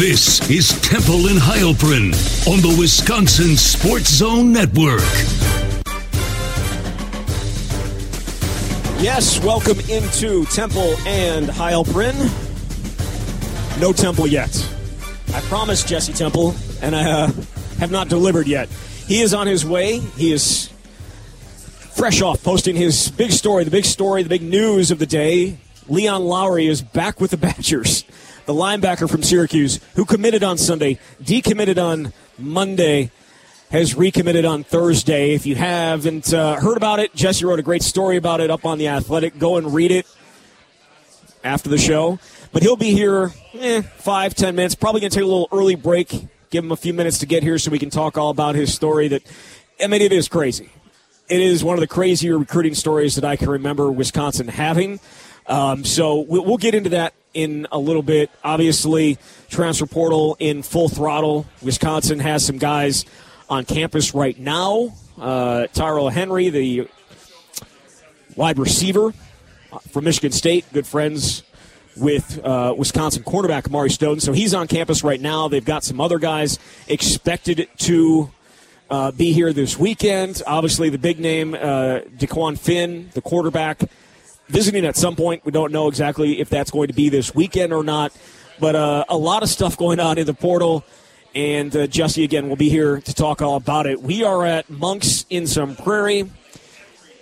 This is Temple and Heilprin on the Wisconsin Sports Zone Network. Yes, welcome into Temple and Heilprin. No Temple yet. I promised Jesse Temple, and I uh, have not delivered yet. He is on his way. He is fresh off posting his big story, the big story, the big news of the day. Leon Lowery is back with the Badgers the linebacker from Syracuse, who committed on Sunday, decommitted on Monday, has recommitted on Thursday. If you haven't uh, heard about it, Jesse wrote a great story about it up on The Athletic. Go and read it after the show. But he'll be here eh, five, ten minutes. Probably going to take a little early break. Give him a few minutes to get here so we can talk all about his story. That I mean, it is crazy. It is one of the crazier recruiting stories that I can remember Wisconsin having. Um, so we'll get into that in a little bit. Obviously, transfer portal in full throttle. Wisconsin has some guys on campus right now. Uh, Tyrell Henry, the wide receiver from Michigan State, good friends with uh, Wisconsin cornerback Amari Stone. So he's on campus right now. They've got some other guys expected to uh, be here this weekend. Obviously, the big name, uh, Dequan Finn, the quarterback visiting at some point. We don't know exactly if that's going to be this weekend or not, but uh, a lot of stuff going on in the portal. And uh, Jesse, again, will be here to talk all about it. We are at Monk's in Sun Prairie.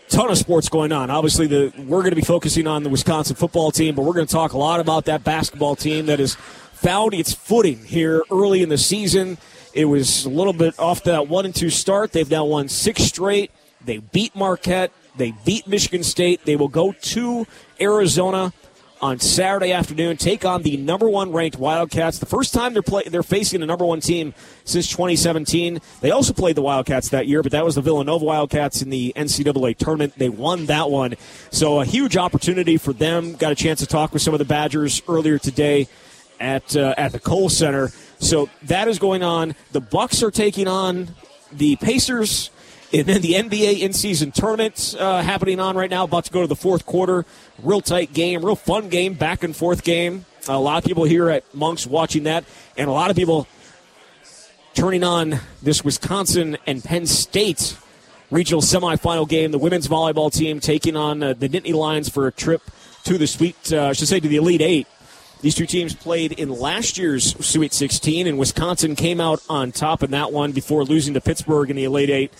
Ton of sports going on. Obviously, the we're going to be focusing on the Wisconsin football team, but we're going to talk a lot about that basketball team that has found its footing here early in the season. It was a little bit off that one and two start. They've now won six straight. They beat Marquette. They beat Michigan State. They will go to Arizona on Saturday afternoon, take on the number one ranked Wildcats. The first time they're play, they're facing a number one team since 2017. They also played the Wildcats that year, but that was the Villanova Wildcats in the NCAA tournament. They won that one, so a huge opportunity for them. Got a chance to talk with some of the Badgers earlier today at uh, at the Kohl Center. So that is going on. The Bucks are taking on the Pacers. And then the NBA in-season tournament uh, happening on right now, about to go to the fourth quarter. Real tight game, real fun game, back and forth game. A lot of people here at Monks watching that, and a lot of people turning on this Wisconsin and Penn State regional semifinal game. The women's volleyball team taking on uh, the Nittany Lions for a trip to the Sweet, uh, I should say, to the Elite Eight. These two teams played in last year's Sweet 16, and Wisconsin came out on top in that one before losing to Pittsburgh in the Elite Eight.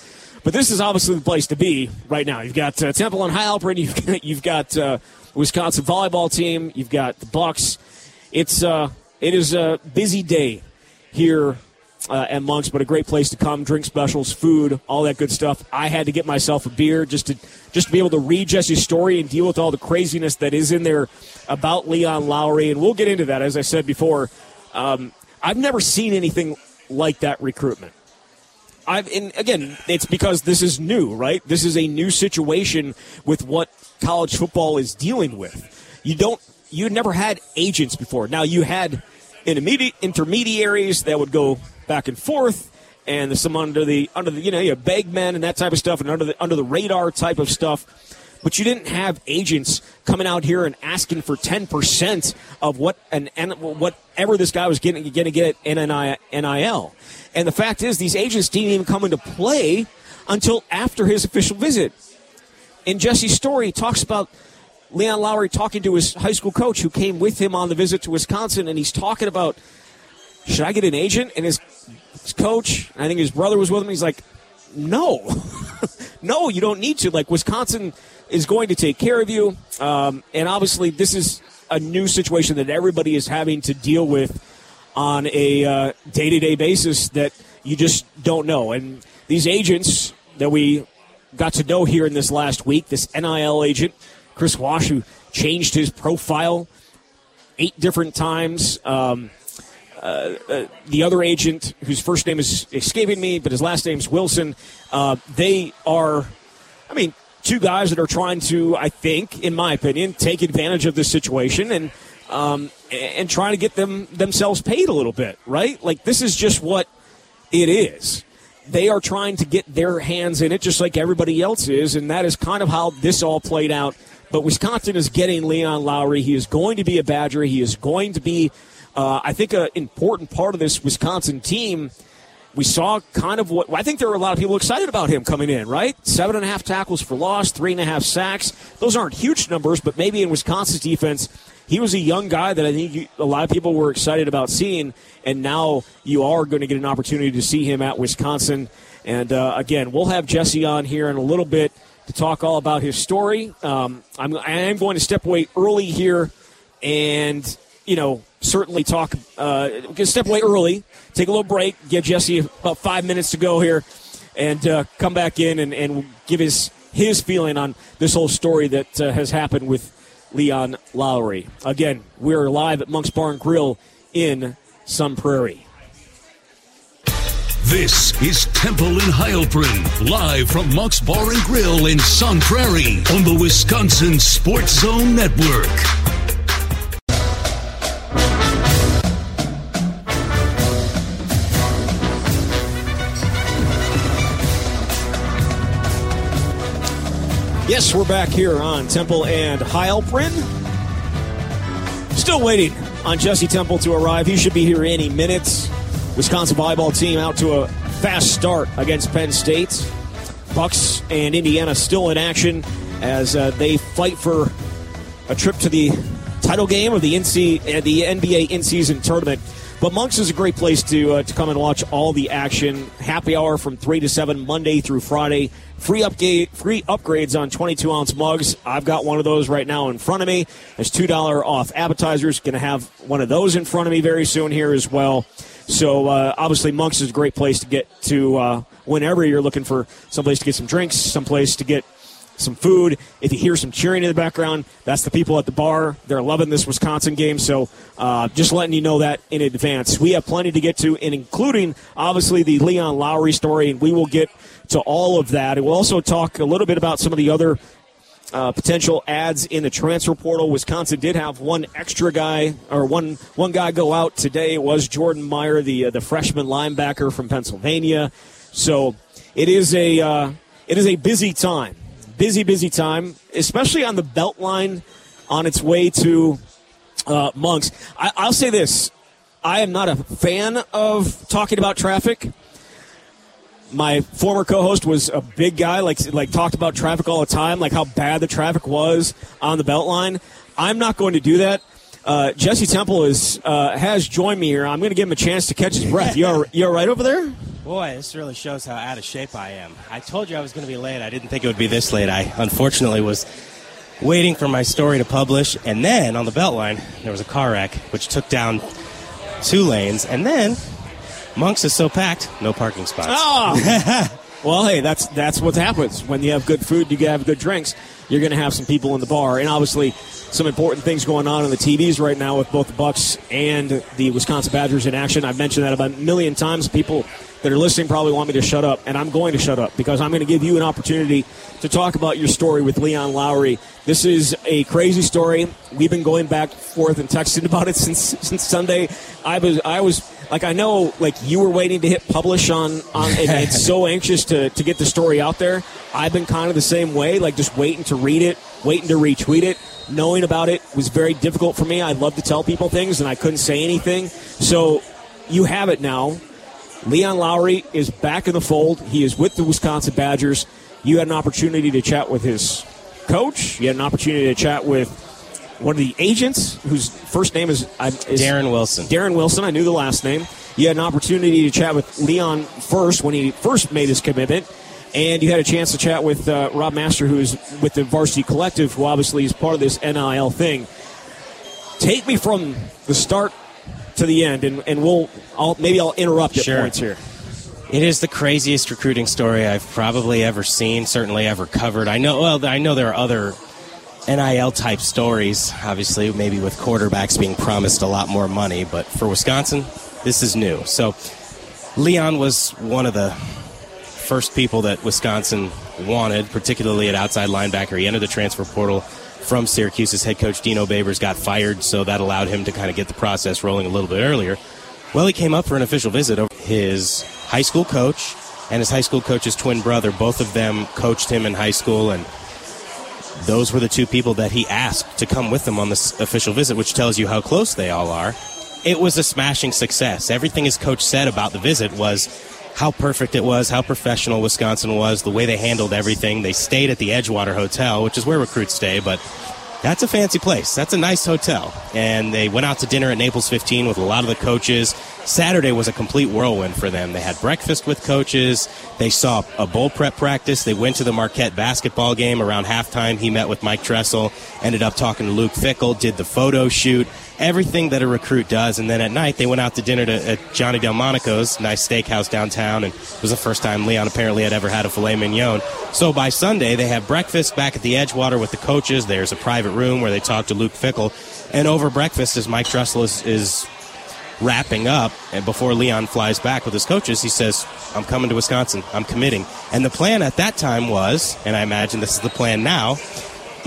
But this is obviously the place to be right now. You've got uh, Temple and Heilprin. You've got, you've got uh, Wisconsin volleyball team. You've got the Bucks. It's uh, it is a busy day here uh, at Monks, but a great place to come. Drink specials, food, all that good stuff. I had to get myself a beer just to just to be able to read Jesse's story and deal with all the craziness that is in there about Leon Lowery. and we'll get into that. As I said before, um, I've never seen anything like that recruitment. I've, again, it's because this is new, right? This is a new situation with what college football is dealing with. You don't, you never had agents before. Now you had intermediate intermediaries that would go back and forth, and some under the under the you know you have bagmen and that type of stuff, and under the under the radar type of stuff but you didn't have agents coming out here and asking for 10% of what an whatever this guy was getting going to get at NIL. And the fact is, these agents didn't even come into play until after his official visit. In Jesse's story, he talks about Leon Lowery talking to his high school coach who came with him on the visit to Wisconsin, and he's talking about should I get an agent? And his, his coach, I think his brother was with him. He's like, no, no, you don't need to. Like Wisconsin is going to take care of you. Um, and obviously, this is a new situation that everybody is having to deal with on a day to day basis that you just don't know. And these agents that we got to know here in this last week, this NIL agent, Chris Wash, who changed his profile eight different times. Um, uh, uh, the other agent, whose first name is escaping me, but his last name is Wilson, uh, they are, I mean, two guys that are trying to, I think, in my opinion, take advantage of this situation and um, and trying to get them themselves paid a little bit, right? Like this is just what it is. They are trying to get their hands in it, just like everybody else is, and that is kind of how this all played out. But Wisconsin is getting Leon Lowery. He is going to be a Badger. He is going to be uh, I think an important part of this Wisconsin team. We saw kind of what I think there were a lot of people excited about him coming in, right? Seven and a half tackles for loss, three and a half sacks. Those aren't huge numbers, but maybe in Wisconsin's defense, he was a young guy that I think a lot of people were excited about seeing, and now you are going to get an opportunity to see him at Wisconsin. And uh, again, we'll have Jesse on here in a little bit to talk all about his story. Um, I'm, I am going to step away early here, and you know certainly talk. Uh, step away early, take a little break, give Jesse about five minutes to go here, and uh, come back in and, and give his his feeling on this whole story that uh, has happened with Leon Lowery. Again, we're live at Monk's Barn Grill in Sun Prairie. This is Temple in Heilprin, live from Monk's Bar and Grill in Sun Prairie on the Wisconsin Sports Zone Network. Yes, we're back here on Temple and Heilprin. Still waiting on Jesse Temple to arrive. He should be here any minutes. Wisconsin volleyball team out to a fast start against Penn State. Bucks and Indiana still in action as uh, they fight for a trip to the title game of the NC uh, the NBA in-season tournament. But Monks is a great place to uh, to come and watch all the action. Happy hour from three to seven Monday through Friday. Free upgrade, free upgrades on 22 ounce mugs. I've got one of those right now in front of me. There's two dollar off appetizers. Going to have one of those in front of me very soon here as well. So uh, obviously, Monks is a great place to get to uh, whenever you're looking for someplace to get some drinks, someplace to get some food. If you hear some cheering in the background, that's the people at the bar. They're loving this Wisconsin game. So uh, just letting you know that in advance. We have plenty to get to, and including obviously the Leon Lowery story, and we will get to all of that. And we'll also talk a little bit about some of the other uh, potential ads in the transfer portal. Wisconsin did have one extra guy or one one guy go out today. It was Jordan Mayer, the uh, the freshman linebacker from Pennsylvania. So it is a uh, it is a busy time busy, busy time, especially on the belt line on its way to uh, Monks. I, I'll say this I am not a fan of talking about traffic. My former co-host was a big guy, like like talked about traffic all the time, like how bad the traffic was on the Beltline. I'm not going to do that. Uh, Jesse Temple is uh, has joined me here. I'm going to give him a chance to catch his breath. You are you all right over there? Boy, this really shows how out of shape I am. I told you I was going to be late. I didn't think it would be this late. I unfortunately was waiting for my story to publish, and then on the Beltline there was a car wreck which took down two lanes, and then Monks is so packed, no parking spots. Oh. well, hey, that's that's what happens when you have good food. You have good drinks. You're going to have some people in the bar, and obviously some important things going on on the TVs right now with both the Bucks and the Wisconsin Badgers in action. I've mentioned that about a million times. People that are listening probably want me to shut up, and I'm going to shut up because I'm going to give you an opportunity to talk about your story with Leon Lowery. This is a crazy story. We've been going back and forth and texting about it since since Sunday. I was I was like I know like you were waiting to hit publish on on and, and so anxious to to get the story out there. I've been kind of the same way, like just waiting to read it, waiting to retweet it. Knowing about it was very difficult for me. I love to tell people things and I couldn't say anything. So you have it now. Leon Lowery is back in the fold. He is with the Wisconsin Badgers. You had an opportunity to chat with his coach. You had an opportunity to chat with one of the agents whose first name is, is Darren Wilson. Darren Wilson. I knew the last name. You had an opportunity to chat with Leon first when he first made his commitment. And you had a chance to chat with uh, Rob Master, who is with the Varsity Collective, who obviously is part of this NIL thing. Take me from the start to the end, and, and we'll I'll, maybe I'll interrupt at Sure. points here. It is the craziest recruiting story I've probably ever seen, certainly ever covered. I know, well, I know there are other NIL type stories, obviously, maybe with quarterbacks being promised a lot more money, but for Wisconsin, this is new. So, Leon was one of the first people that Wisconsin wanted, particularly at outside linebacker. He entered the transfer portal from Syracuse's head coach Dino Babers got fired, so that allowed him to kind of get the process rolling a little bit earlier. Well, he came up for an official visit his high school coach and his high school coach's twin brother. Both of them coached him in high school, and those were the two people that he asked to come with him on this official visit, which tells you how close they all are. it was a smashing success. Everything his coach said about the visit was how perfect it was, how professional Wisconsin was, the way they handled everything. They stayed at the Edgewater Hotel, which is where recruits stay, but that's a fancy place. That's a nice hotel. And they went out to dinner at Naples 15 with a lot of the coaches. Saturday was a complete whirlwind for them. They had breakfast with coaches. They saw a bowl prep practice. They went to the Marquette basketball game around halftime. He met with Mike Tressel, ended up talking to Luke Fickell, did the photo shoot everything that a recruit does. And then at night, they went out to dinner to, at Johnny Delmonico's, nice steakhouse downtown, and it was the first time Leon apparently had ever had a filet mignon. So by Sunday, they have breakfast back at the Edgewater with the coaches. There's a private room where they talk to Luke Fickell. And over breakfast, as Mike Tressel is, is wrapping up, and before Leon flies back with his coaches, he says, I'm coming to Wisconsin. I'm committing. And the plan at that time was, and I imagine this is the plan now,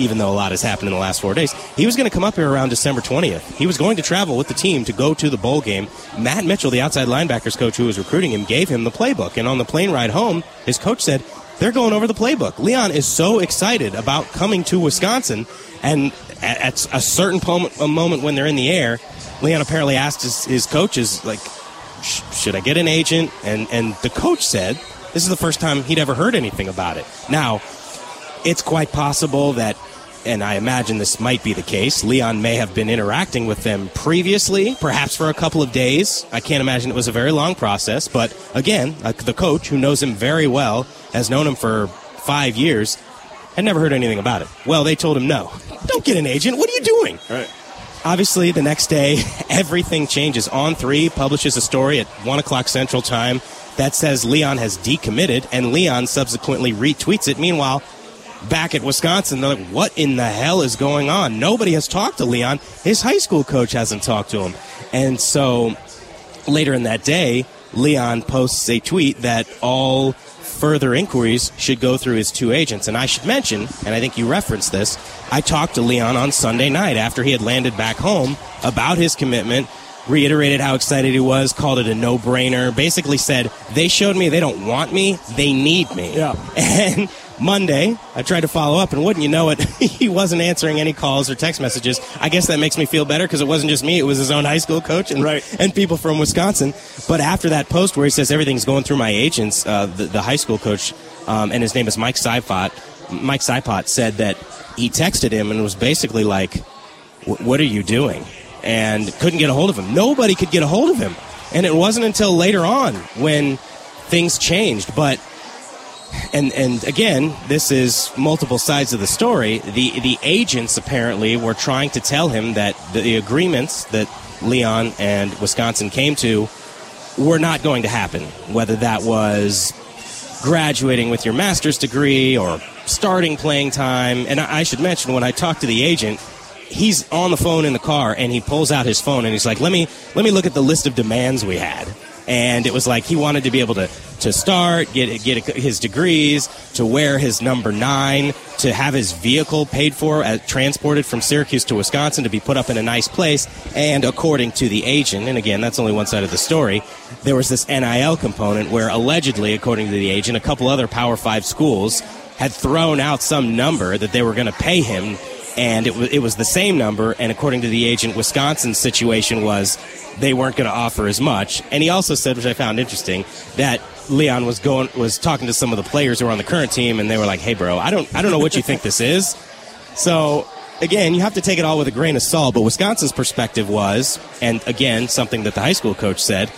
even though a lot has happened in the last four days. He was going to come up here around December 20th. He was going to travel with the team to go to the bowl game. Matt Mitchell, the outside linebackers coach who was recruiting him, gave him the playbook. And on the plane ride home, his coach said, they're going over the playbook. Leon is so excited about coming to Wisconsin. And at, a certain moment, when they're in the air, Leon apparently asked his, his coaches, like, should I get an agent? And, and the coach said, this is the first time he'd ever heard anything about it. Now, it's quite possible that, and I imagine this might be the case, Leon may have been interacting with them previously, perhaps for a couple of days. I can't imagine it was a very long process, but again, uh, the coach, who knows him very well, has known him for five years, had never heard anything about it. Well, they told him no. Don't get an agent. What are you doing? Right. Obviously, the next day, everything changes. On three publishes a story at one o'clock Central Time that says Leon has decommitted, and Leon subsequently retweets it. Meanwhile, back at Wisconsin, they're like, what in the hell is going on? Nobody has talked to Leon. His high school coach hasn't talked to him. And so later in that day, Leon posts a tweet that all further inquiries should go through his two agents. And I should mention, and I think you referenced this, I talked to Leon on Sunday night after he had landed back home about his commitment, reiterated how excited he was, called it a no brainer, basically said, they showed me they don't want me, they need me. Yeah. And Monday, I tried to follow up, and wouldn't you know it, he wasn't answering any calls or text messages. I guess that makes me feel better because it wasn't just me; it was his own high school coach and right. and people from Wisconsin. But after that post where he says everything's going through my agents, uh, the, the, high school coach, um, and his name is Mike Sipot, Mike Sipot said that he texted him and was basically like, "What are you doing?" and couldn't get a hold of him. Nobody could get a hold of him, and it wasn't until later on when things changed, but and and again, this is multiple sides of the story. The the agents apparently were trying to tell him that the, the agreements that Leon and Wisconsin came to were not going to happen. Whether that was graduating with your master's degree or starting playing time. And I, I should mention when I talked to the agent, he's on the phone in the car and he pulls out his phone and he's like, "Let me let me look at the list of demands we had." And it was like he wanted to be able to to start, get get his degrees, to wear his number nine, to have his vehicle paid for, uh, transported from Syracuse to Wisconsin to be put up in a nice place. And according to the agent, and again, that's only one side of the story, there was this NIL component where allegedly, according to the agent, a couple other Power Five schools had thrown out some number that they were going to pay him and it was it was the same number. And according to the agent, Wisconsin's situation was they weren't going to offer as much. And he also said, which I found interesting, that Leon was going was talking to some of the players who were on the current team, and they were like, "Hey, bro, I don't I don't know what you think this is." So again, you have to take it all with a grain of salt. But Wisconsin's perspective was, and again, something that the high school coach said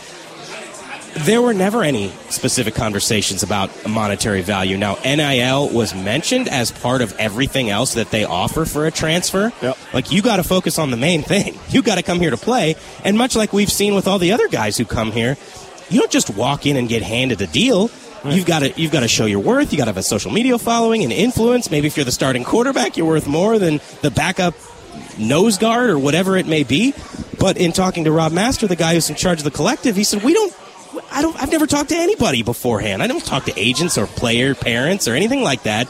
there were never any specific conversations about monetary value. Now, NIL was mentioned as part of everything else that they offer for a transfer. Yep. Like, you got to focus on the main thing. You got to come here to play. And much like we've seen with all the other guys who come here, you don't just walk in and get handed a deal. Right. You've got to you've got to show your worth. You got to have a social media following and influence. Maybe if you're the starting quarterback, you're worth more than the backup nose guard or whatever it may be. But in talking to Rob Master, the guy who's in charge of the collective, he said we don't I don't. I've never talked to anybody beforehand. I don't talk to agents or player parents or anything like that.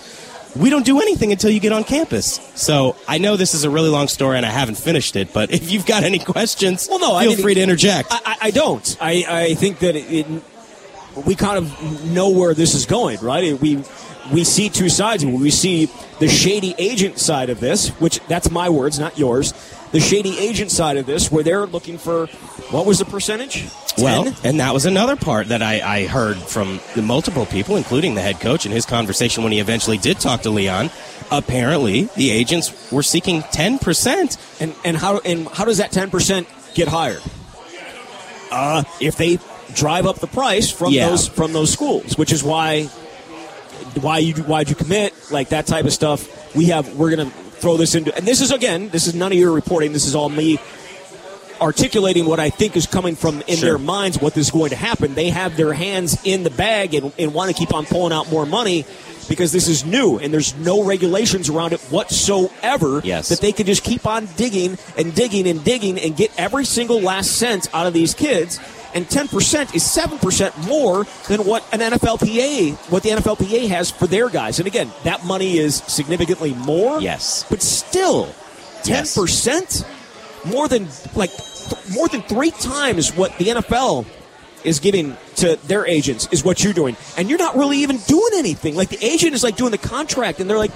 We don't do anything until you get on campus. So I know this is a really long story and I haven't finished it. But if you've got any questions, well, no, feel I mean, free to interject. I, I don't. I, I think that it, it, we kind of know where this is going, right? We we see two sides. We see the shady agent side of this, which that's my words, not yours. The shady agent side of this, where they're looking for what was the percentage? 10? Well, and that was another part that I, I heard from multiple people, including the head coach in his conversation when he eventually did talk to Leon. Apparently, the agents were seeking 10%. and and how and how does that ten percent get hired? Uh, if they drive up the price from Yeah. those from those schools, which is why why you why'd you commit like that type of stuff. We have we're gonna throw this into and this is again this is none of your reporting. This is all me articulating what I think is coming from in Sure. their minds what is going to happen. They have their hands in the bag and, and want to keep on pulling out more money because this is new and there's no regulations around it whatsoever Yes. that they can just keep on digging and digging and digging and get every single last cent out of these kids. And 10% is 7% more than what an NFLPA, what the NFLPA has for their guys. And again, that money is significantly more. Yes. But still, 10%? More than, like, th- more than three times what the NFL is giving to their agents is what you're doing. And you're not really even doing anything. Like, the agent is, like, doing the contract, and they're like,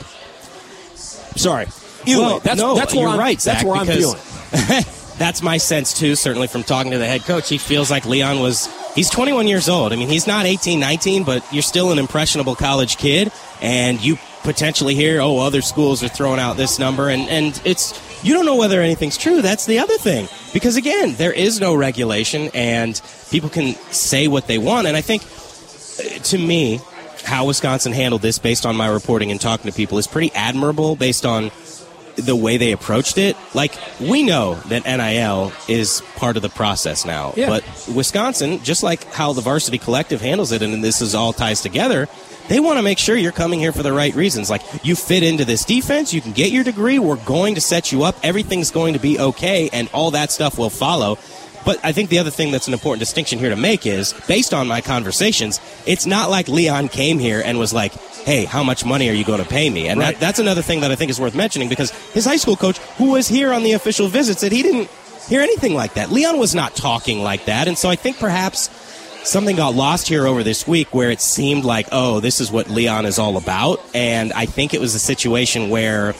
sorry. Well, that's, no, that's where you're I'm, right, That's where I'm feeling. That's my sense too, certainly from talking to the head coach. He feels like Leon was, he's 21 years old. I mean, he's not 18, 19, but you're still an impressionable college kid, and you potentially hear, oh, other schools are throwing out this number, and, and it's, you don't know whether anything's true. That's the other thing. Because again, there is no regulation, and people can say what they want, and I think, to me, how Wisconsin handled this based on my reporting and talking to people is pretty admirable based on the way they approached it. Like we know that NIL is part of the process now, Yeah. but Wisconsin, just like how the varsity collective handles it, and this is all ties together. They want to make sure you're coming here for the right reasons. Like you fit into this defense, you can get your degree. We're going to set you up. Everything's going to be okay, and all that stuff will follow. But I think the other thing that's an important distinction here to make is, based on my conversations, it's not like Leon came here and was like, "Hey, how much money are you going to pay me?" And Right. that, that's another thing that I think is worth mentioning because his high school coach, who was here on the official visit, said he didn't hear anything like that. Leon was not talking like that, and so I think perhaps something got lost here over this week where it seemed like, oh, this is what Leon is all about, and I think it was a situation where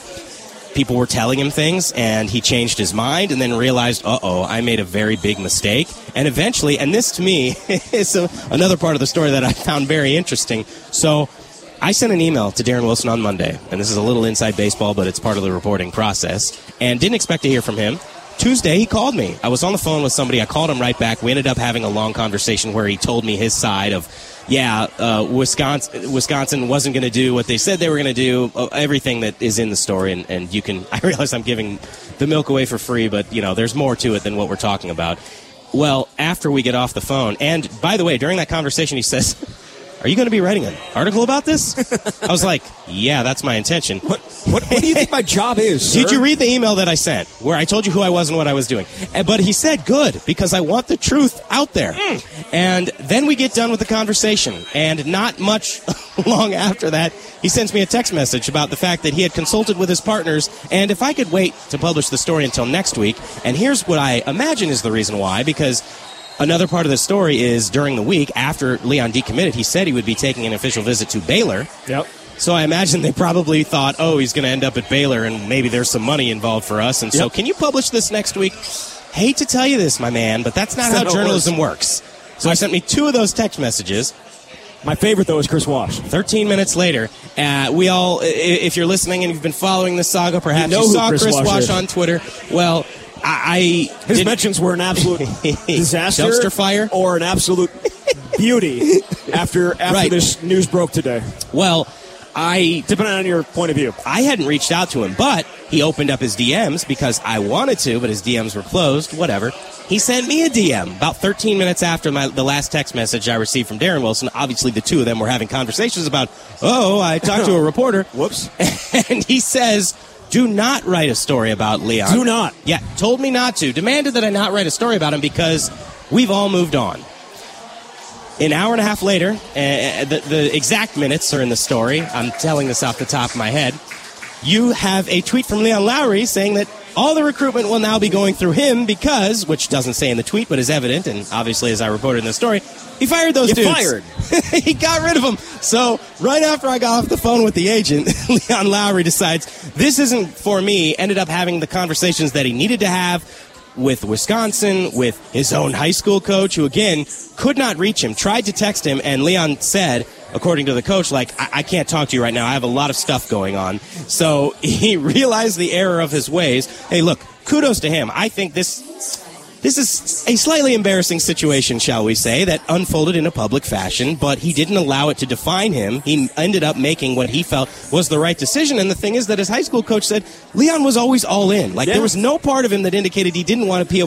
people were telling him things and he changed his mind and then realized, uh oh, I made a very big mistake. And eventually, and this to me is a, another part of the story that I found very interesting. So I sent an email to Darren Wilson on Monday, and this is a little inside baseball, but it's part of the reporting process, and didn't expect to hear from him. Tuesday, he called me. I was on the phone with somebody. I called him right back. We ended up having a long conversation where he told me his side of, yeah, uh, Wisconsin, Wisconsin wasn't going to do what they said they were going to do. Uh, everything that is in the story, and, and you can. I realize I'm giving the milk away for free, but you know, there's more to it than what we're talking about. Well, after we get off the phone, and by the way, during that conversation, he says. Are you going to be writing an article about this? I was like, yeah, that's my intention. What, what, what do you think my job is? Did sir? you read the email that I sent where I told you who I was and what I was doing? And- But he said, good, because I want the truth out there. Hmm. And then we get done with the conversation. And not much long after that, he sends me a text message about the fact that he had consulted with his partners. And if I could wait to publish the story until next week, and here's what I imagine is the reason why, because Another part of the story is during the week after Leon decommitted, he said he would be taking an official visit to Baylor. Yep. So I imagine they probably thought, oh, he's going to end up at Baylor and maybe there's some money involved for us. And so, can you publish this next week? Hate to tell you this, my man, but that's not That's how not how journalism works. So I sent me two of those text messages. My favorite though is Chris Wash. 13 minutes later, uh, we all—if you're listening and you've been following this saga, perhaps You you, know who saw Chris Chris, Wash Wash, on Twitter. Well, I, I His mentions were an absolute disaster, Dumpster fire? or an absolute beauty after after Right. this news broke today. well, I Depending on your point of view. I hadn't reached out to him, but he opened up his DMs because I wanted to, but his DMs were closed. Whatever. He sent me a DM about 13 minutes after my, the last text message I received from Darren Wilson. Obviously, the two of them were having conversations about, oh, I talked to a reporter. Whoops. and he says, do not write a story about Leon. Do not. Yeah, told me not to. Demanded that I not write a story about him because we've all moved on. An hour and a half later, uh, the, the exact minutes are in the story. I'm telling this off the top of my head. You have a tweet from Leon Lowery saying that all the recruitment will now be going through him because, which doesn't say in the tweet, but is evident, and obviously, as I reported in the story, he fired those You dudes. fired. he got rid of them. So right after I got off the phone with the agent, Leon Lowery decides this isn't for me. Ended up having the conversations that he needed to have with Wisconsin, with his own high school coach, who again could not reach him. Tried to text him, and Leon said, according to the coach, like I, I can't talk to you right now. I have a lot of stuff going on. So he realized the error of his ways. Hey, look, kudos to him. I think this this is a slightly embarrassing situation, shall we say, that unfolded in a public fashion, but he didn't allow it to define him. He ended up making what he felt was the right decision. And the thing is that his high school coach said Leon was always all in. Like Yeah. there was no part of him that indicated he didn't want to be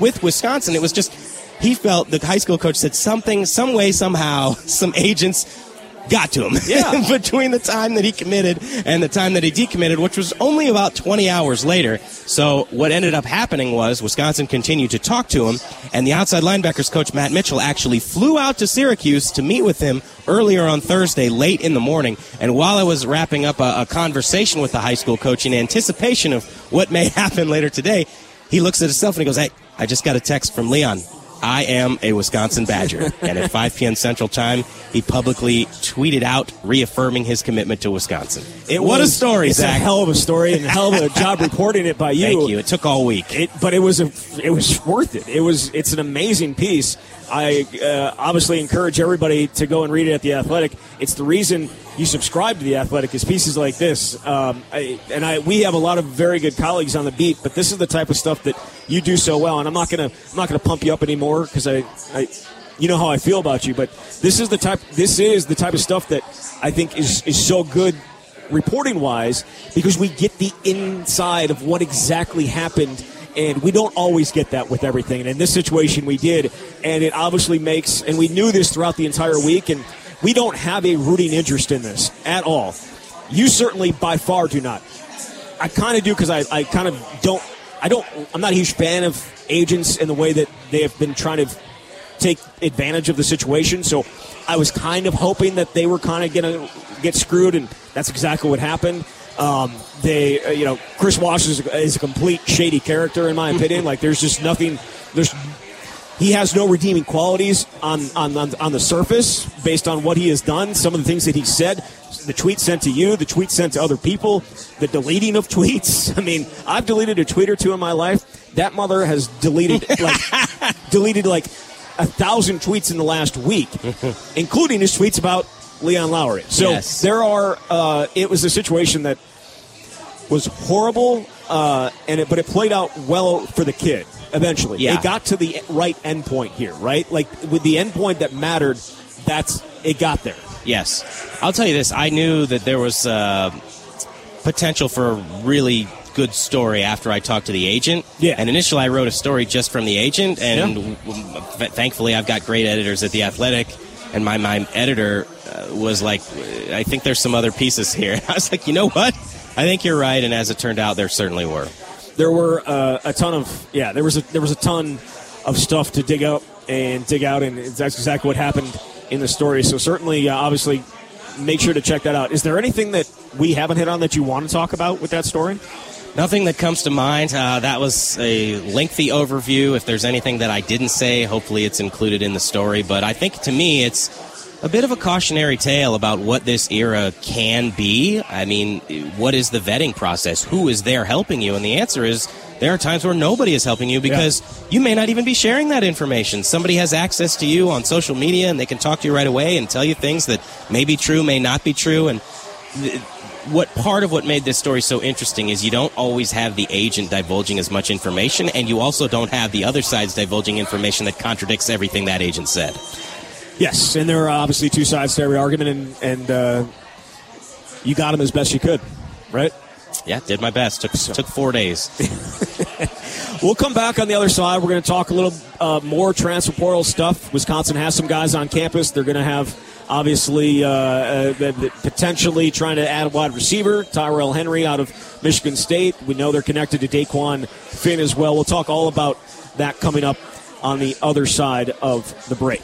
with Wisconsin. It was just he felt the high school coach said something, some way, somehow, some agents got to him. Yeah. Between the time that he committed and the time that he decommitted, which was only about 20 hours later. So what ended up happening was Wisconsin continued to talk to him, and the outside linebackers coach Matt Mitchell actually flew out to Syracuse to meet with him earlier on Thursday, late in the morning. And while I was wrapping up a, a conversation with the high school coach in anticipation of what may happen later today, he looks at himself and he goes, "Hey, I just got a text from Leon." I am a Wisconsin Badger. and at 5 p.m. Central Time, he publicly tweeted out reaffirming his commitment to Wisconsin. It what a story, It's Zach. a hell of a story and a hell of a job reporting it by you. Thank you. It took all week. It, but it was a, it was worth it. It was, it's an amazing piece. I uh, obviously encourage everybody to go and read it at the Athletic. It's the reason you subscribe to the Athletic is pieces like this. Um, I, and I, we have a lot of very good colleagues on the beat, but this is the type of stuff that you do so well. And I'm not gonna, I'm not gonna pump you up anymore because I, I, you know how I feel about you. But this is the type, this is the type of stuff that I think is is so good reporting wise because we get the inside of what exactly happened and we don't always get that with everything and in this situation we did and it obviously makes and we knew this throughout the entire week and we don't have a rooting interest in this at all you certainly by far do not i kind of do because I, I kind of don't i don't i'm not a huge fan of agents in the way that they have been trying to take advantage of the situation. So I was kind of hoping that they were kind of going to get screwed, and that's exactly what happened. Um, they, uh, you know, Chris Wash is, is a complete shady character in my opinion. like, there's just nothing. There's he has no redeeming qualities on, on, on, on the surface based on what he has done, some of the things that he said, the tweet sent to you, the tweet sent to other people, the deleting of tweets. I mean, I've deleted a tweet or two in my life. That mother has deleted like deleted like a thousand tweets in the last week, including his tweets about Leon Lowery. So Yes. there are. Uh, it was a situation that was horrible, uh, and it, but it played out well for the kid. Eventually, Yeah. it got to the right end point here, right? Like with the end point that mattered, that's it got there. Yes. I'll tell you this. I knew that there was uh, potential for a really good story after I talked to the agent. Yeah. And initially, I wrote a story just from the agent, and Yeah. w- w- thankfully, I've got great editors at the Athletic. And my, my editor uh, was like, I think there's some other pieces here. I was like, you know what? I think you're right. And as it turned out, there certainly were. there were uh, a ton of yeah there was a there was a ton of stuff to dig up and dig out and that's exactly what happened in the story so certainly uh, obviously make sure to check that out is there anything that we haven't hit on that you want to talk about with that story Nothing that comes to mind. Uh, that was a lengthy overview. If there's anything that I didn't say, hopefully it's included in the story. But I think to me, it's a bit of a cautionary tale about what this era can be. I mean, what is the vetting process? Who is there helping you? And the answer is there are times where nobody is helping you because you may not even be sharing that information. Somebody has access to you on social media and they can talk to you right away and tell you things that may be true, may not be true. And th- what part of what made this story so interesting is you don't always have the agent divulging as much information, and you also don't have the other side's divulging information that contradicts everything that agent said. Yes and there are obviously two sides to every argument and and uh, you got them as best you could right Yeah, did my best. Took took four days. We'll come back on the other side. We're going to talk a little uh, more transfer portal stuff. Wisconsin has some guys on campus. They're going to have obviously uh, uh, the- potentially trying to add a wide receiver, Tyrell Henry out of Michigan State. We know they're connected to Dequan Finn as well. We'll talk all about that coming up on the other side of the break.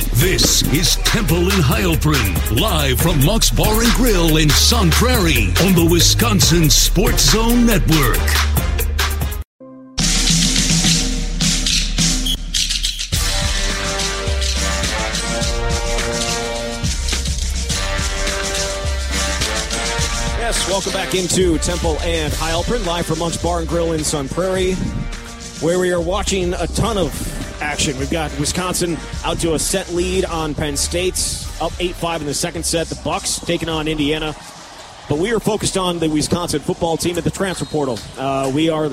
This is Temple and Heilprin, live from Monk's Bar and Grill in Sun Prairie on the Wisconsin Sports Zone Network. Yes, welcome back into Temple and Heilprin, live from Monk's Bar and Grill in Sun Prairie, where we are watching a ton of action. We've got Wisconsin out to a set lead on Penn State, up 8-5 in the second set. The Bucks taking on Indiana. But we are focused on the Wisconsin football team at the transfer portal. Uh, we are,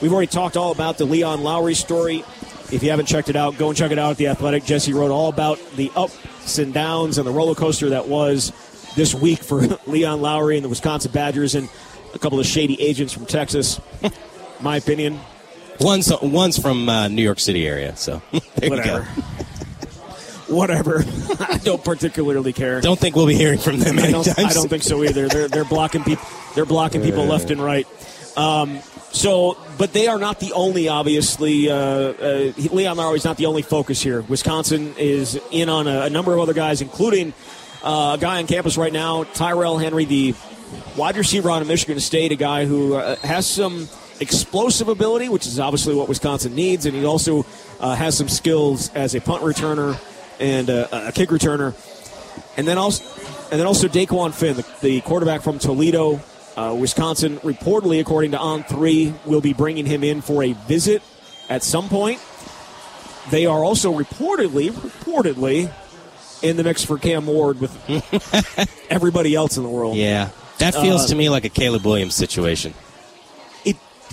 we've already talked all about the Leon Lowery story. If you haven't checked it out, go and check it out at the Athletic. Jesse wrote all about the ups and downs and the roller coaster that was this week for Leon Lowery and the Wisconsin Badgers and a couple of shady agents from Texas. My opinion, One's one's from uh, New York City area, so there you whatever. go. Whatever. I don't particularly care. Don't think we'll be hearing from them I don't, I don't think so either. They're they're blocking people. They're blocking people left and right. Um, so, but they are not the only. Obviously, uh, uh, Leon Lowery is not the only focus here. Wisconsin is in on a, a number of other guys, including uh, a guy on campus right now, Tyrell Henry, the wide receiver out of Michigan State, a guy who uh, has some explosive ability, which is obviously what Wisconsin needs, and he also uh, has some skills as a punt returner and uh, a kick returner. And then also, and then also Dequan Finn, the, the quarterback from Toledo, uh, Wisconsin. Reportedly, according to On Three, will be bringing him in for a visit at some point. They are also reportedly, reportedly, in the mix for Cam Ward with everybody else in the world. Yeah, that feels Uh, to me like a Caleb Williams situation.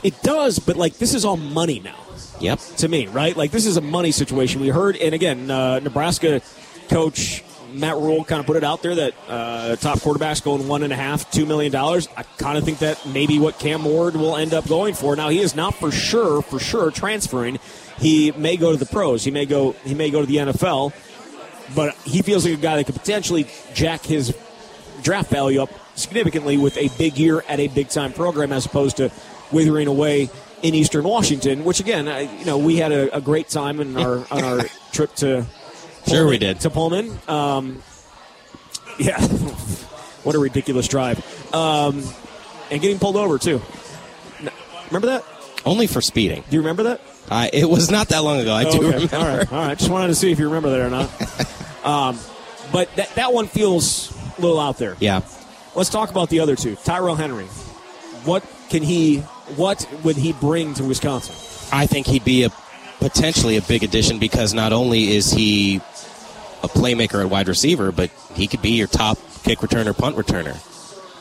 It does, but like this is all money now. Yep. to me, right? Like this is a money situation. We heard, and again, uh, Nebraska coach Matt Rhule kind of put it out there that uh, top quarterbacks going one and a half, two million dollars. I kind of think that maybe what Cam Ward will end up going for. Now he is not for sure, for sure transferring. He may go to the pros. He may go. He may go to the NFL. But he feels like a guy that could potentially jack his draft value up significantly with a big year at a big time program as opposed to withering away in Eastern Washington. Which again, I, you know, we had a, a great time in our on our trip to Sure we did. to Pullman. Um, yeah, what a ridiculous drive, um, and getting pulled over too. Remember that? Only for speeding. Do you remember that? I, it was not that long ago. I Oh, do okay. remember. All right, all right. Just wanted to see if you remember that or not. um, but that that one feels a little out there. Yeah. Let's talk about the other two. Tyrell Henry. What can he? What would he bring to Wisconsin? I think he'd be a potentially a big addition because not only is he a playmaker at wide receiver, but he could be your top kick returner, punt returner.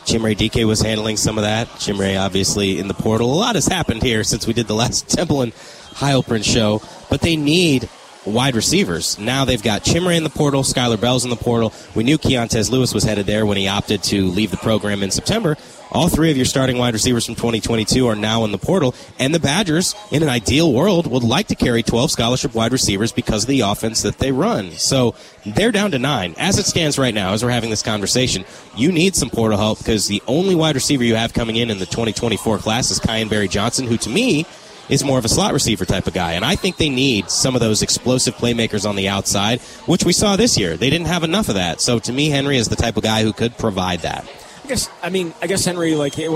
Chimere Dike was handling some of that. Chimere obviously in the portal. A lot has happened here since we did the last Temple and Heilprin show, but they need wide receivers. Now they've got Chimere in the portal, Skyler Bell's in the portal. We knew Keontez Lewis was headed there when he opted to leave the program in September. All three of your starting wide receivers from 2022 are now in the portal, and the Badgers, in an ideal world, would like to carry 12 scholarship wide receivers because of the offense that they run. So they're down to nine. As it stands right now, as we're having this conversation, you need some portal help because the only wide receiver you have coming in in the 2024 class is Kyan Berry-Johnson, who to me is more of a slot receiver type of guy. And I think they need some of those explosive playmakers on the outside, which we saw this year. They didn't have enough of that. So to me, Henry is the type of guy who could provide that. I guess. I mean, I guess Henry. Like eh,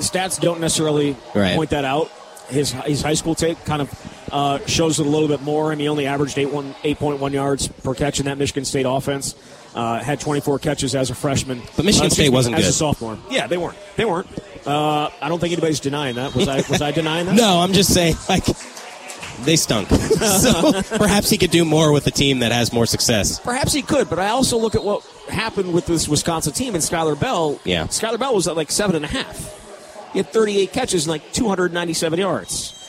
stats don't necessarily Right. point that out. His his high school tape kind of uh, shows it a little bit more. I mean, he only averaged eight one eight point one yards per catch in that Michigan State offense. Uh, had 24 catches as a freshman. But Michigan Uh, State me, wasn't as a sophomore. Yeah, they weren't. They weren't. Uh, I don't think anybody's denying that. Was I? Was I denying that? No, I'm just saying, like, they stunk. so perhaps he could do more with a team that has more success. Perhaps he could, but I also look at what happened with this Wisconsin team and Skyler Bell. Yeah. Skyler Bell was at like seven and a half. He had 38 catches and like 297 yards.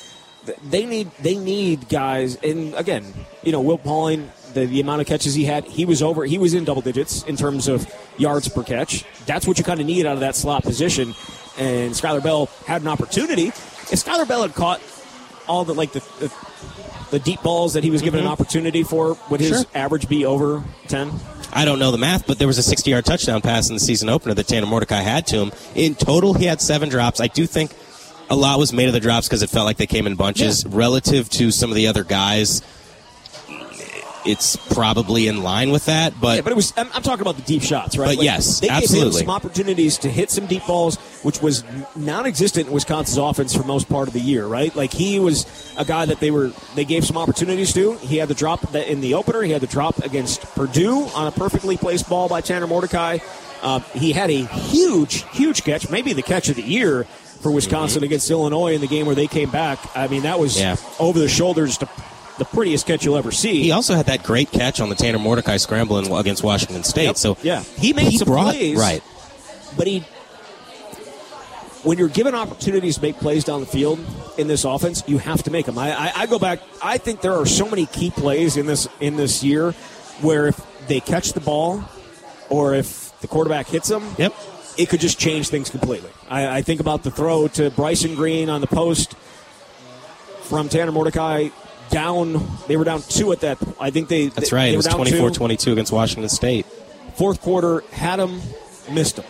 They need they need guys, and again, you know, Will Pauling, the, the amount of catches he had, he was over, he was in double digits in terms of yards per catch. That's what you kind of need out of that slot position. And Skyler Bell had an opportunity. If Skyler Bell had caught all the like the, the the deep balls that he was given an mm-hmm. opportunity for, would his Sure. average be over 10? I don't know the math, but there was a 60 yard touchdown pass in the season opener that Tanner Mordecai had to him. In total, he had seven drops. I do think a lot was made of the drops because it felt like they came in bunches Yeah. relative to some of the other guys. It's probably in line with that. But Yeah, but it was. I'm, I'm talking about the deep shots, right? But yes, they gave absolutely. him some opportunities to hit some deep balls, which was non-existent in Wisconsin's offense for most part of the year, right? Like he was a guy that they were they gave some opportunities to. He had the drop that in the opener. He had the drop against Purdue on a perfectly placed ball by Tanner Mordecai. Uh, he had a huge, huge catch, maybe the catch of the year for Wisconsin against Illinois in the game where they came back. I mean, that was Yeah. over the shoulders to the prettiest catch you'll ever see. he also had that great catch on the Tanner Mordecai scramble in, against Washington State. Yep. So Yeah. He made some brought, plays. right. but he when you're given opportunities to make plays down the field in this offense, you have to make them. I, I, I go back. I think there are so many key plays in this in this year where if they catch the ball or if the quarterback hits them, Yep. it could just change things completely. I, I think about the throw to Bryson Green on the post from Tanner Mordecai down. They were down two at that. I think they. That's right. They It was down 24 two. 22 against Washington State. Fourth quarter, had him, missed him.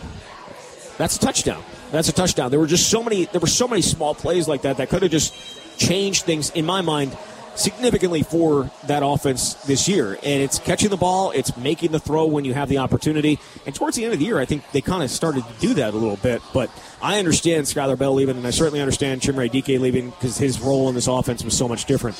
That's a touchdown. That's a touchdown. There were just so many. There were so many small plays like that that could have just changed things in my mind significantly for that offense this year. And it's catching the ball. It's making the throw when you have the opportunity. And towards the end of the year, I think they kind of started to do that a little bit. But I understand Skyler Bell leaving, and I certainly understand Chimere Dike leaving because his role in this offense was so much different.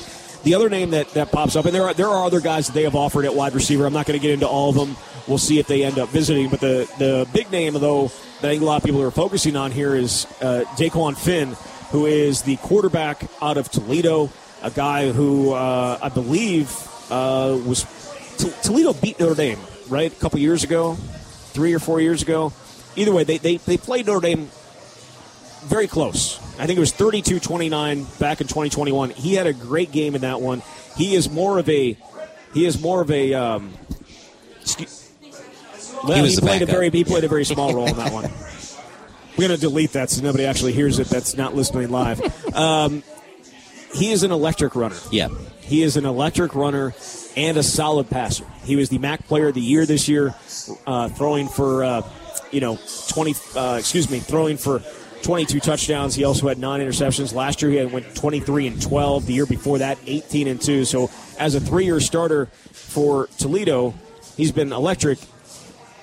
The other name that, that pops up, and there are there are other guys that they have offered at wide receiver. I'm not going to get into all of them. We'll see if they end up visiting. But the the big name though that I think a lot of people are focusing on here is uh, Dequan Finn, who is the quarterback out of Toledo, a guy who uh, I believe uh, was T- Toledo beat Notre Dame right a couple years ago, three or four years ago. Either way, they, they, they played Notre Dame very close. I think it was 32-29 back in 2021. He had a great game in that one. He is more of a he is more of a um, excuse, well, He he, played a very he played a very small role in that one. We're going to delete that so nobody actually hears it. That's not listening live. Um, he is an electric runner. Yeah. He is an electric runner and a solid passer. He was the MAC Player of the Year this year, uh, throwing for uh, you know twenty. Uh, excuse me, throwing for twenty-two touchdowns. He also had nine interceptions last year. He had went twenty-three and twelve. The year before that, eighteen and two. So as a three-year starter for Toledo, he's been electric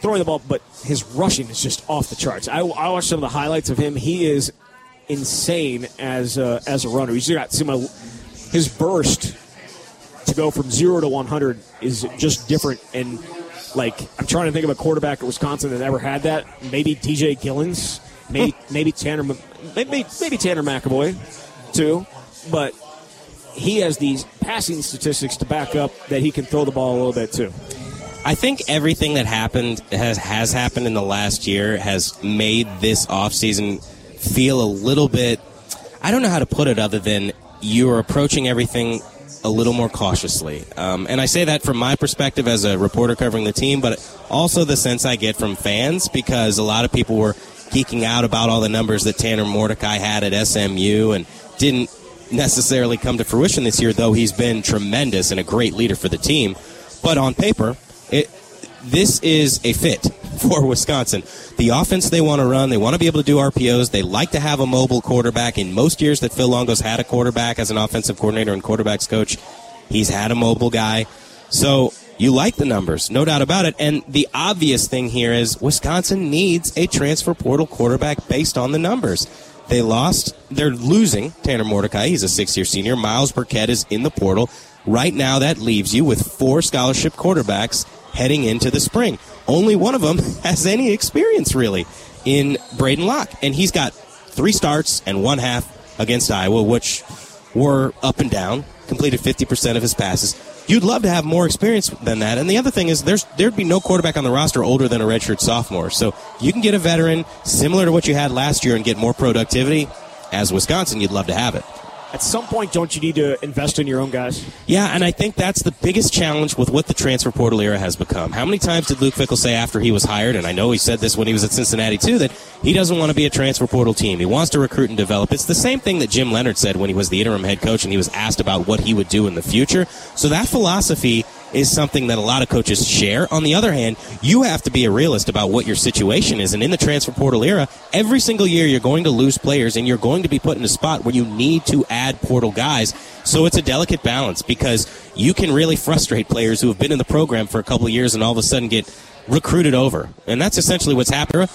throwing the ball, but his rushing is just off the charts. I, I watched some of the highlights of him. He is insane as a, as a runner. He's got some his burst to go from zero to 100 is just different. And like, I'm trying to think of a quarterback at Wisconsin that ever had that. Maybe TJ Gillens, maybe maybe Tanner, maybe maybe Tanner McEvoy, too. But he has these passing statistics to back up that he can throw the ball a little bit too. I think everything that happened has has happened in the last year has made this offseason feel a little bit I don't know how to put it other than you're approaching everything a little more cautiously. Um, and I say that from my perspective as a reporter covering the team, but also the sense I get from fans because a lot of people were geeking out about all the numbers that Tanner Mordecai had at SMU and didn't necessarily come to fruition this year, though he's been tremendous and a great leader for the team. But on paper, it, this is a fit for Wisconsin. The offense they want to run, they want to be able to do RPOs. They like to have a mobile quarterback. In most years that Phil Longo's had a quarterback as an offensive coordinator and quarterbacks coach, he's had a mobile guy. So you like the numbers, no doubt about it. And the obvious thing here is Wisconsin needs a transfer portal quarterback based on the numbers. They lost, they're losing Tanner Mordecai. He's a six year senior. Miles Burkett is in the portal. Right now, that leaves you with four scholarship quarterbacks heading into the spring. Only one of them has any experience, really, in Braden Locke. And he's got three starts and one half against Iowa, which were up and down, completed 50% of his passes. You'd love to have more experience than that. And the other thing is there's there'd be no quarterback on the roster older than a redshirt sophomore. So you can get a veteran similar to what you had last year and get more productivity. As Wisconsin, you'd love to have it. At some point, don't you need to invest in your own guys? Yeah, and I think that's the biggest challenge with what the transfer portal era has become. How many times did Luke Fickell say after he was hired, and I know he said this when he was at Cincinnati too, that he doesn't want to be a transfer portal team. He wants to recruit and develop. It's the same thing that Jim Leonhard said when he was the interim head coach and he was asked about what he would do in the future. So that philosophy is something that a lot of coaches share. On the other hand, you have to be a realist about what your situation is. And in the transfer portal era, every single year you're going to lose players and you're going to be put in a spot where you need to add portal guys. So it's a delicate balance because you can really frustrate players who have been in the program for a couple of years and all of a sudden get recruited over. And that's essentially what's happening.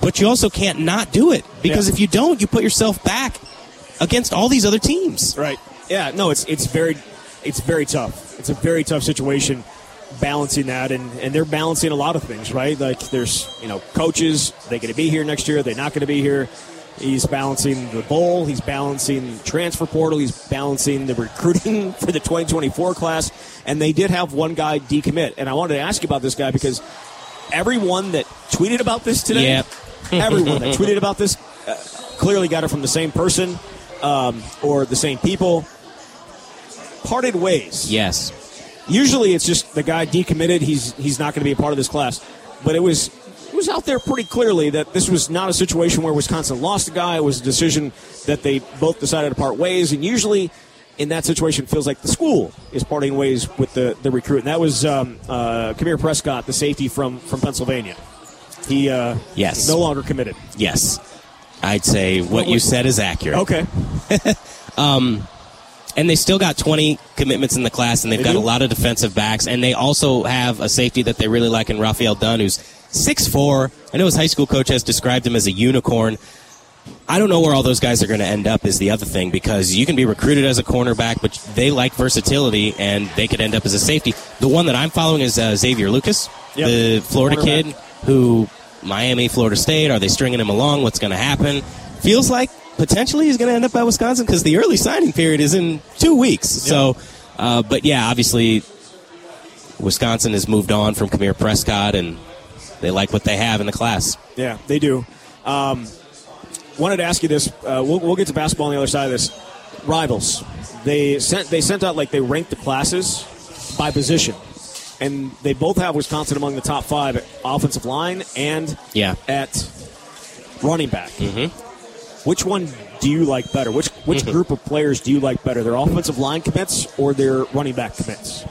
But you also can't not do it because Yeah. if you don't, you put yourself back against all these other teams. Right. Yeah. No. It's it's very it's very tough. It's a very tough situation balancing that, and and they're balancing a lot of things, right? Like there's you know coaches. They going to be here next year. They're not going to be here. He's balancing the bowl. He's balancing transfer portal. He's balancing the recruiting for the 2024 class. And they did have one guy decommit. And I wanted to ask you about this guy because everyone that tweeted about this today, Yep. everyone that tweeted about this uh, clearly got it from the same person um, or the same people. Parted ways. Yes. Usually, it's just the guy decommitted. He's he's not going to be a part of this class. But it was it was out there pretty clearly that this was not a situation where Wisconsin lost a guy. It was a decision that they both decided to part ways. And usually, in that situation, feels like the school is parting ways with the, the recruit. And that was um, uh, Kamir Prescott, the safety from from Pennsylvania. He uh, Yes. no longer committed. Yes. I'd say what What you said is accurate. Okay. And they still got 20 commitments in the class, and they've They got do? a lot of defensive backs. And they also have a safety that they really like in Raphael Dunn, who's 6'4. I know his high school coach has described him as a unicorn. I don't know where all those guys are going to end up, is the other thing, because you can be recruited as a cornerback, but they like versatility, and they could end up as a safety. The one that I'm following is uh, Xavier Lucas, Yep. the Florida kid who Miami, Florida State. Are they stringing him along? What's going to happen? Feels like potentially he's going to end up at Wisconsin because the early signing period is in two weeks. So, uh, but yeah, obviously, Wisconsin has moved on from Kamir Prescott, and they like what they have in the class. Yeah, they do. Um, wanted to ask you this. Uh, we'll, we'll get to basketball on the other side of this. Rivals. They sent they sent out like they ranked the classes by position, and they both have Wisconsin among the top five at offensive line and Yeah. at running back. Mm-hmm. Which one do you like better? Which which mm-hmm. group of players do you like better? Their offensive line commits or their running back commits?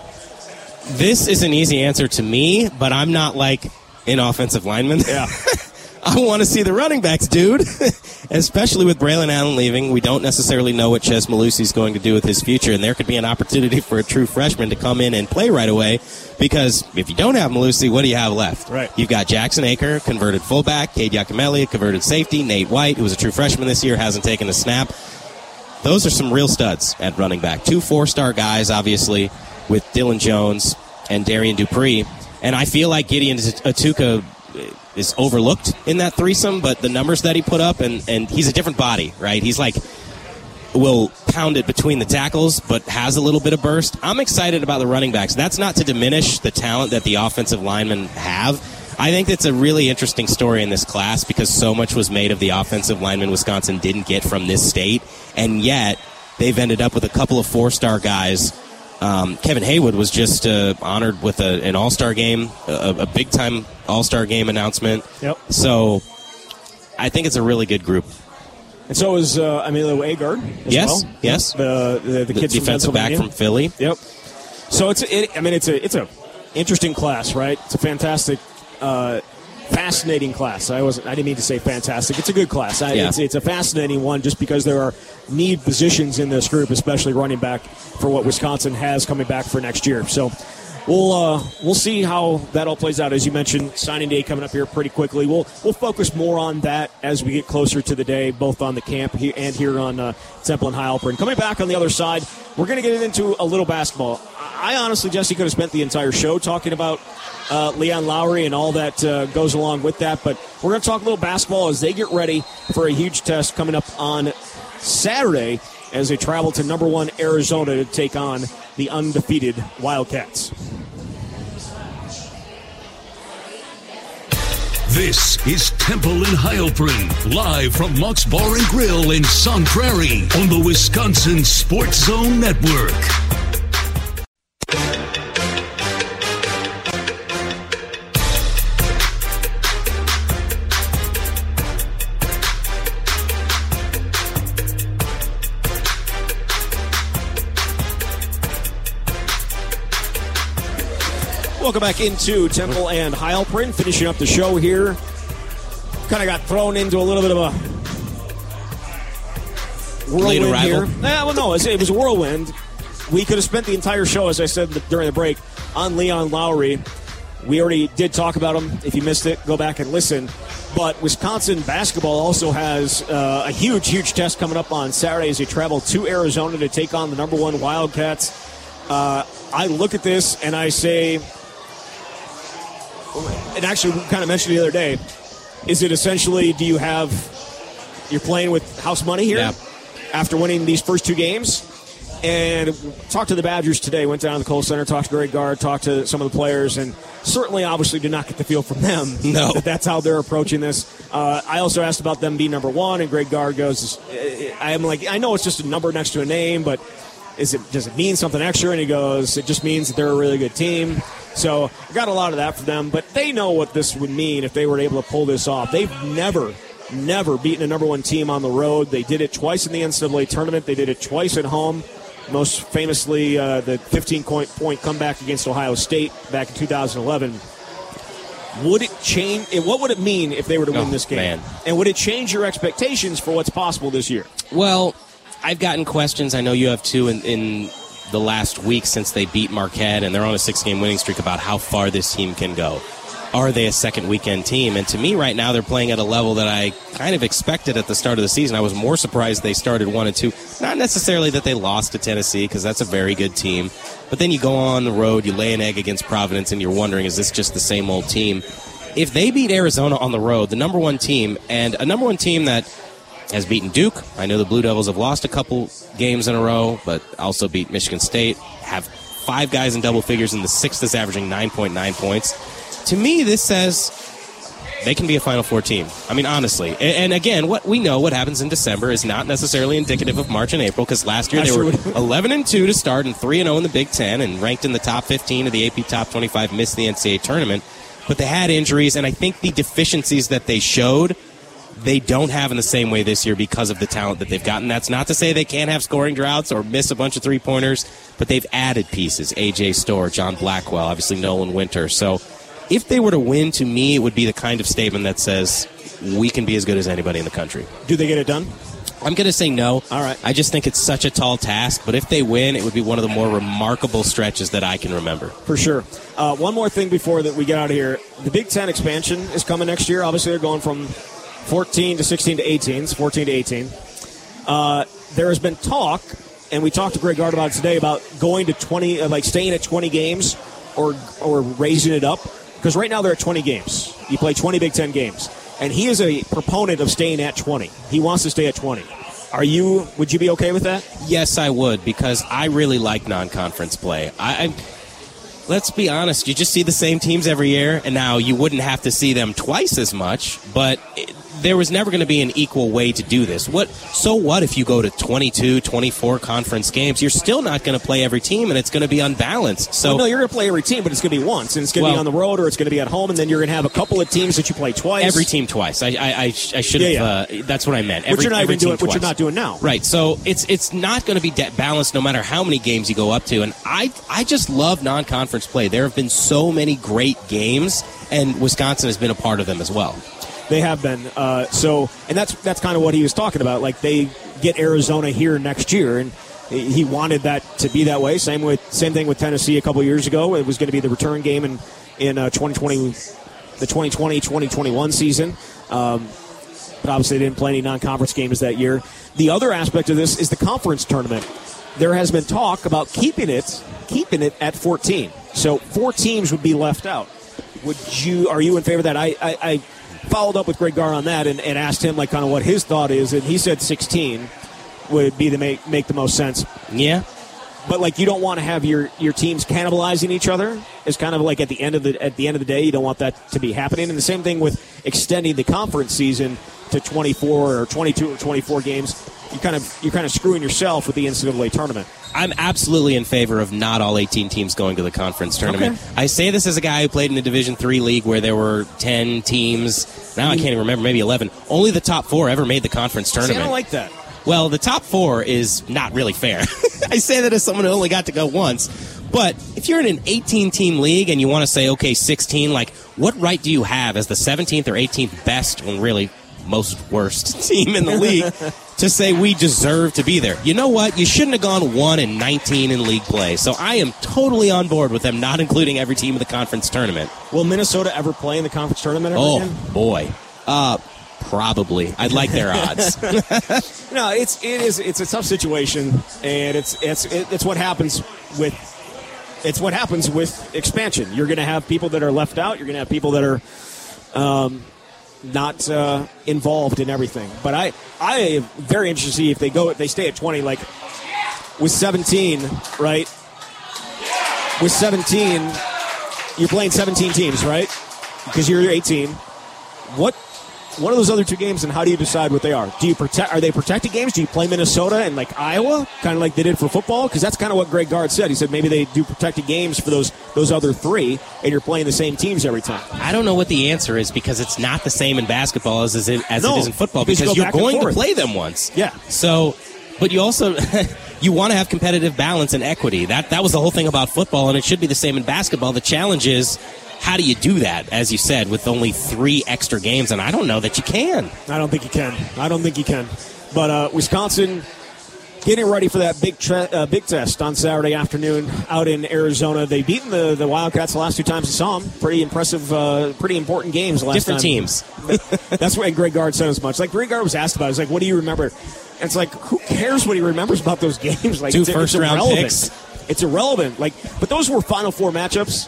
This is an easy answer to me, but I'm not like an offensive lineman. Yeah. I want to see the running backs, dude. Especially with Braylon Allen leaving, we don't necessarily know what Chez Mellusi's going to do with his future, and there could be an opportunity for a true freshman to come in and play right away. Because if you don't have Malusi, what do you have left? Right. You've got Jackson Acker, converted fullback, Cade Yacamelli, converted safety, Nate White, who was a true freshman this year, hasn't taken a snap. Those are some real studs at running back. Two four-star guys, obviously, with Dilin Jones and Darrion Dupree. And I feel like Gideon Ituka is overlooked in that threesome, but the numbers that he put up, and, and he's a different body, right? He's like, will pound it between the tackles, but has a little bit of burst. I'm excited about the running backs. That's not to diminish the talent that the offensive linemen have. I think that's a really interesting story in this class because so much was made of the offensive linemen Wisconsin didn't get from this state, and yet they've ended up with a couple of four star guys. Um, Kevin Heywood was just uh, honored with a, an All Star game, a, a big time All Star game announcement. Yep. So I think it's a really good group. And so is uh, Emilio Agard Yes, well. yes. The the, the The kids from defensive back from Philly. Yep. So it's it, I mean it's a it's a interesting class, right? It's a fantastic, uh, fascinating class. I wasn't I didn't mean to say fantastic. It's a good class. I, Yeah. it's it's a fascinating one just because there are need positions in this group, especially running back for what Wisconsin has coming back for next year. So. We'll uh, we'll see how that all plays out. As you mentioned, signing day coming up here pretty quickly. We'll we'll focus more on that as we get closer to the day, both on the camp he- and here on uh, Temple and Heilprin. Coming back on the other side, we're going to get into a little basketball. I I honestly, Jesse, could have spent the entire show talking about uh, Leon Lowery and all that uh, goes along with that, but we're going to talk a little basketball as they get ready for a huge test coming up on Saturday as they travel to number one Arizona to take on the undefeated Wildcats. This is Temple in Heilprin, live from Monk's Bar and Grill in Sun Prairie on the Wisconsin Sports Zone Network. Welcome back into Temple and Heilprin, finishing up the show here. Kind of got thrown into a little bit of a whirlwind here. Nah, well, no, it was- it was a whirlwind. We could have spent the entire show, as I said during the break, on Leon Lowery. We already did talk about him. If you missed it, go back and listen. But Wisconsin basketball also has uh, a huge, huge test coming up on Saturday as they travel to Arizona to take on the number one Wildcats. Uh, I look at this and I say, and actually, we kind of mentioned the other day, is it essentially do you have, you're playing with house money here Yeah. after winning these first two games? And talked to the Badgers today, went down to the Kohl Center, talked to Greg Gard, talked to some of the players, and certainly, obviously, did not get the feel from them No. that that's how they're approaching this. Uh, I also asked about them being number one, and Greg Gard goes, I am like, I know it's just a number next to a name, but is it does it mean something extra? And he goes, it just means that they're a really good team. So I got a lot of that from them, but they know what this would mean if they were able to pull this off. They've never, never beaten a number one team on the road. They did it twice in the NCAA tournament. They did it twice at home. Most famously, uh, the 15 point, point comeback against Ohio State back in 2011. Would it change? What would it mean if they were to win Oh, this game? man. And would it change your expectations for what's possible this year? Well, I've gotten questions. I know you have too in, in the last week since they beat Marquette and they're on a six game winning streak about how far this team can go. Are they a second weekend team? And to me, right now, they're playing at a level that I kind of expected at the start of the season. I was more surprised they started one and two. Not necessarily that they lost to Tennessee, because that's a very good team. But then you go on the road, you lay an egg against Providence, and you're wondering, is this just the same old team? If they beat Arizona on the road, the number one team, and a number one team that has beaten Duke. I know the Blue Devils have lost a couple games in a row, but also beat Michigan State. Have five guys in double figures, and the sixth is averaging 9.9 points. To me, this says they can be a Final Four team. I mean, honestly. And, and again, what we know what happens in December is not necessarily indicative of March and April because last year they were 11 and 2 to start and 3 and 0 in the Big 10 and ranked in the top 15 of the AP top 25 missed the NCAA tournament. But they had injuries and I think the deficiencies that they showed they don't have in the same way this year because of the talent that they've gotten. That's not to say they can't have scoring droughts or miss a bunch of three pointers, but they've added pieces. AJ Storr, John Blackwell, obviously Nolan Winter. So if they were to win, to me, it would be the kind of statement that says we can be as good as anybody in the country. Do they get it done? I'm going to say no. All right. I just think it's such a tall task, but if they win, it would be one of the more remarkable stretches that I can remember. For sure. Uh, one more thing before that we get out of here. The Big Ten expansion is coming next year. Obviously, they're going from 14 to 16 to 18. It's 14 to 18. Uh, there has been talk, and we talked to Greg Gard about it today about going to 20, uh, like staying at 20 games or or raising it up. Because right now they're at 20 games. You play 20 Big Ten games, and he is a proponent of staying at 20. He wants to stay at 20. Are you? Would you be okay with that? Yes, I would because I really like non-conference play. I, I let's be honest, you just see the same teams every year, and now you wouldn't have to see them twice as much, but. There was never going to be an equal way to do this. What so what if you go to 22, 24 conference games? You're still not going to play every team and it's going to be unbalanced. So Well, no, you're going to play every team, but it's going to be once, and it's going to be on the road or it's going to be at home, and then you're going to have a couple of teams that you play twice. every team twice. I I, I, sh- I should have. Yeah, yeah. Uh, that's what I meant. which you're not every doing, which you're not doing now. Right. So it's it's not going to be balanced no matter how many games you go up to. And I I just love non-conference play. There have been so many great games, and Wisconsin has been a part of them as well. They have been. Uh, so, and that's that's kind of what he was talking about. Like they get Arizona here next year, and he wanted that to be that way. Same with same thing with Tennessee a couple years ago. It was going to be the return game in in uh, 2020, the 2020-2021 season. Um, but obviously, they didn't play any non-conference games that year. The other aspect of this is the conference tournament. There has been talk about keeping it keeping it at 14. So four teams would be left out. Would you? Are you in favor of that? I, I, I followed up with Greg Gard on that and, and asked him like kind of what his thought is, and he said 16 would be the make make the most sense. Yeah. But like you don't want to have your, your teams cannibalizing each other. It's kind of like at the end of the at the end of the day, you don't want that to be happening. And the same thing with extending the conference season to 24 or 22 or 24 games. You kind of you're kind of screwing yourself with the NCAA tournament. I'm absolutely in favor of not all 18 teams going to the conference tournament. Okay. I say this as a guy who played in the Division Three league where there were 10 teams. Now I can't even remember, maybe 11. Only the top four ever made the conference See, I don't like that. Well, the top four is not really fair. I say that as someone who only got to go once, But if you're in an 18 team league and you want to say, okay, 16, like, what right do you have as the 17th or 18th best, and really most worst team in the league, to say we deserve to be there? You know what? You shouldn't have gone 1 and 19 in league play. So I am totally on board with them not including every team in the conference tournament. Will Minnesota ever play in the conference tournament? oh, again? boy. Uh, Probably, I'd like their odds. no, it's it is it's a tough situation, and it's it's it's what happens with it's what happens with expansion. You're going to have people that are left out. You're going to have people that are um, not uh, involved in everything. But I I am very interested to see if they go if they stay at 20 like with 17, right? With 17, you're playing 17 teams, right? Because you're 18. What what are those other two games, and how do you decide what they are? Do you protect? Are they protected games? Do you play Minnesota and like Iowa, kind of like they did for football? Because that's kind of what Greg Gard said. He said maybe they do protected games for those those other three, and you're playing the same teams every time. I don't know what the answer is because it's not the same in basketball as, as, it, as No, it is in football because you because go you're going to play them once. Yeah. So, but you also you want to have competitive balance and equity. That that was the whole thing about football, and it should be the same in basketball. The challenge is. How do you do that, as you said, with only three extra games? And I don't know that you can. I don't think you can. I don't think you can. But uh, Wisconsin getting ready for that big tre- uh, big test on Saturday afternoon out in Arizona. They've beaten the, the Wildcats the last two times I saw them. Pretty impressive, uh, pretty important games. the Last Different time. teams. That's why Greg Gard said as much. Like Greg Gard was asked about. it. He's like, "What do you remember?" And it's like, who cares what he remembers about those games? Like Two it's, it's first-round irrelevant. picks. It's irrelevant. Like, but those were Final Four matchups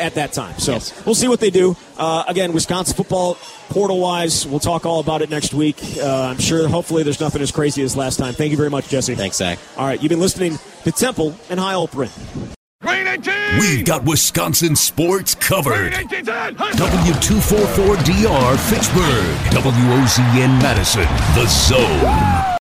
at that time. So Yes. we'll see what they do. Uh, again, Wisconsin football portal wise, we'll talk all about it next week. Uh, I'm sure. Hopefully, there's nothing as crazy as last time. Thank you very much, Jesse. Thanks, Zach. All right, you've been listening to Temple and Heilprin. We've got Wisconsin sports covered. W244DR Fitchburg. WOZN Madison. The Zone.